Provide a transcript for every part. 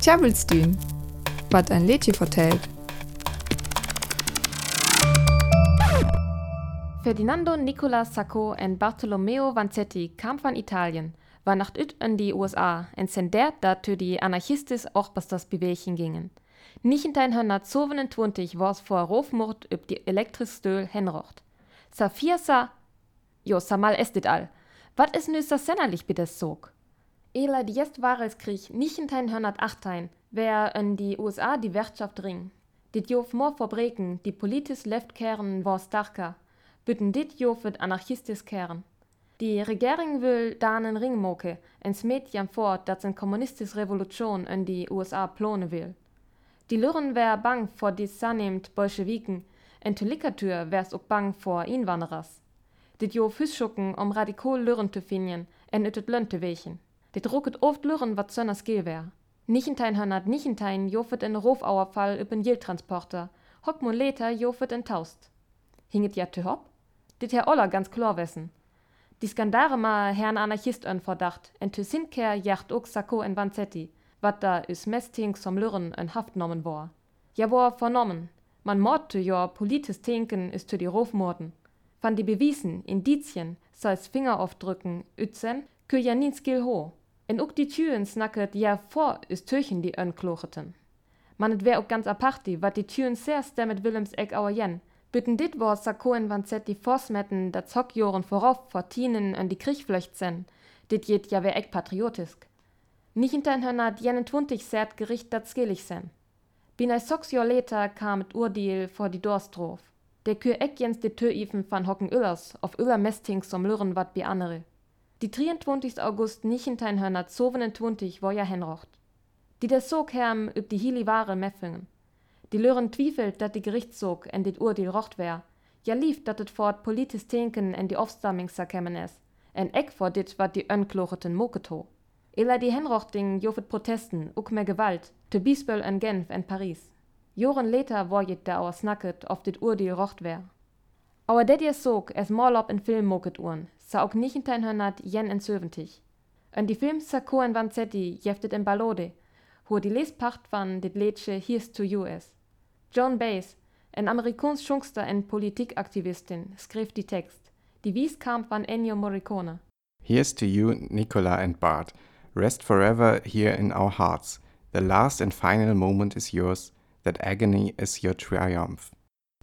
Tjabelstün, wat ein Lädchen vertellt. Ferdinando Nicola Sacco und Bartolomeo Vanzetti kamen von Italien, war nach ut in die USA sendet dat für die anarchistis Beweging gingen. 1927 was vor Rofmord üb die elektrisch Stöhl henrocht. Sa jo sa mal estet all. Wat is nü sa sennerlich bitte sog? Ela die jest Krieg 1918 wer in die USA die Wirtschaft ring. Dit jof more Fabriken, die politisch left kehren war starker. Bütten dit jof wird anarchistisch kehren. Die Regierung will danen ringmoke, en smet jam fort, dat en kommunistische Revolution in die USA plone will. Die Lürren wär bang vor die sannemt Bolschewiken, en Tulikatür wär's ook bang vor Inwanderers. Dit jo Füßschucken um radikal Lürren zu finden, en ütet lönte wechen. Dit rucket oft Lürren wat sönners gel wär. Nichentein hörnert Nichentein jofet en Rofauerfall üben Jiltransporter, hock mo leter jofet en Taust. Hinget ja te hopp? Dit Herr Oller ganz klar wessen. Die Skandare ma Herrn Anarchist ön Verdacht, en tu Sinker jacht ook Sacco en Vanzetti, wat da is mesting som Lürren en Haft nommen war. Ja war vernommen, man mordte jo politis Tinken is zu die Rofmorden. Van die Bewiesen, Indizien, seis Fingeraufdrücken, ützen, kö ja ho. En ook die Türen snacket ja vor is Türchen die ön klocheten. Man et wär ook ganz aparti, wat die Türen sehr stemmet Willems Eck auer jen. Bütten dit war Sacco en Vanzetti forsmetten, dat Zockjoren vorauf vor Tienen an die Kriechflöcht sen. Dit jet ja wär eck patriotisk. Nicht hinter hörnat jenen twuntig sert Gericht dat skillig sen. Bin sechs Jahr later kam et Urdeal vor die Dorstrof. Der kür eck jens de Tür van Hocken Ullers, auf Uller Mestings um Lürren wat bi andere. Die 23. August nicht hinter hörnat 27 war ja henrocht. Die der Sog herm üb die Hili Ware Meffingen. Die Lürren twiefelt, dat die Gerichtssog en dit Urdeal rocht wär. Ja lief, dat et fort politis Tinken en die Aufstammingsa kämen es. En eck vor dit wat die önklocheten Moketo. Ela die Henrochting jofet Protesten, uk mehr Gewalt, te Bispel en Genf en Paris. Joren later war jet da auer snacket, of dit Ur die rocht wär. Det ihr sog, es Morlob en Film moket uren, sa ook nicht in hörnat jen en söventig. En die Film Sacco en Vanzetti jeftet en Ballode, wo die Lespacht van dit Lädsche Here's to US. John Bass, en Amerikaans Schungster en Politikaktivistin, schreef die Text. Die Wies kam van Ennio Morricone. Here's to you, Nicola and Bart. Rest forever here in our hearts. The last and final moment is yours. That agony is your triumph.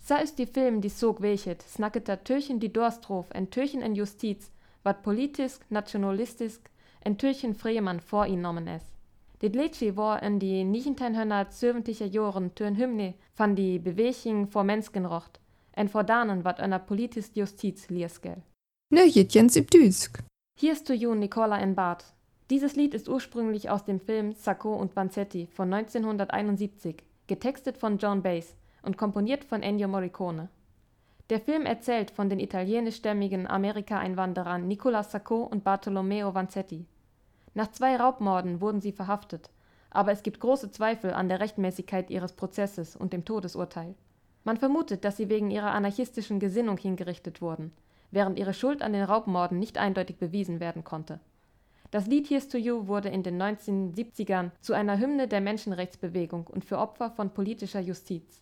Sa ist die Film, die sog welchet, snacket da Türchen die Dorstrof, en Türchen en Justiz, wat politisch, nationalistisch, en Türchen Freemann vor ihn nommen es. Dit Liedje war in die 1970er Jahren tön Hymne van die Bewegung vor Menschenrecht, en vor danen wat einer politisch Justiz liesgel. Ne, Jens im Düsk. Hier ist to you, Nicola in Bart, dieses Lied ist ursprünglich aus dem Film Sacco und Vanzetti von 1971, getextet von John Bass und komponiert von Ennio Morricone. Der Film erzählt von den italienischstämmigen Amerika-Einwanderern Nicola Sacco und Bartolomeo Vanzetti. Nach zwei Raubmorden wurden sie verhaftet, aber es gibt große Zweifel an der Rechtmäßigkeit ihres Prozesses und dem Todesurteil. Man vermutet, dass sie wegen ihrer anarchistischen Gesinnung hingerichtet wurden, während ihre Schuld an den Raubmorden nicht eindeutig bewiesen werden konnte. Das Lied Here's to You wurde in den 1970ern zu einer Hymne der Menschenrechtsbewegung und für Opfer von politischer Justiz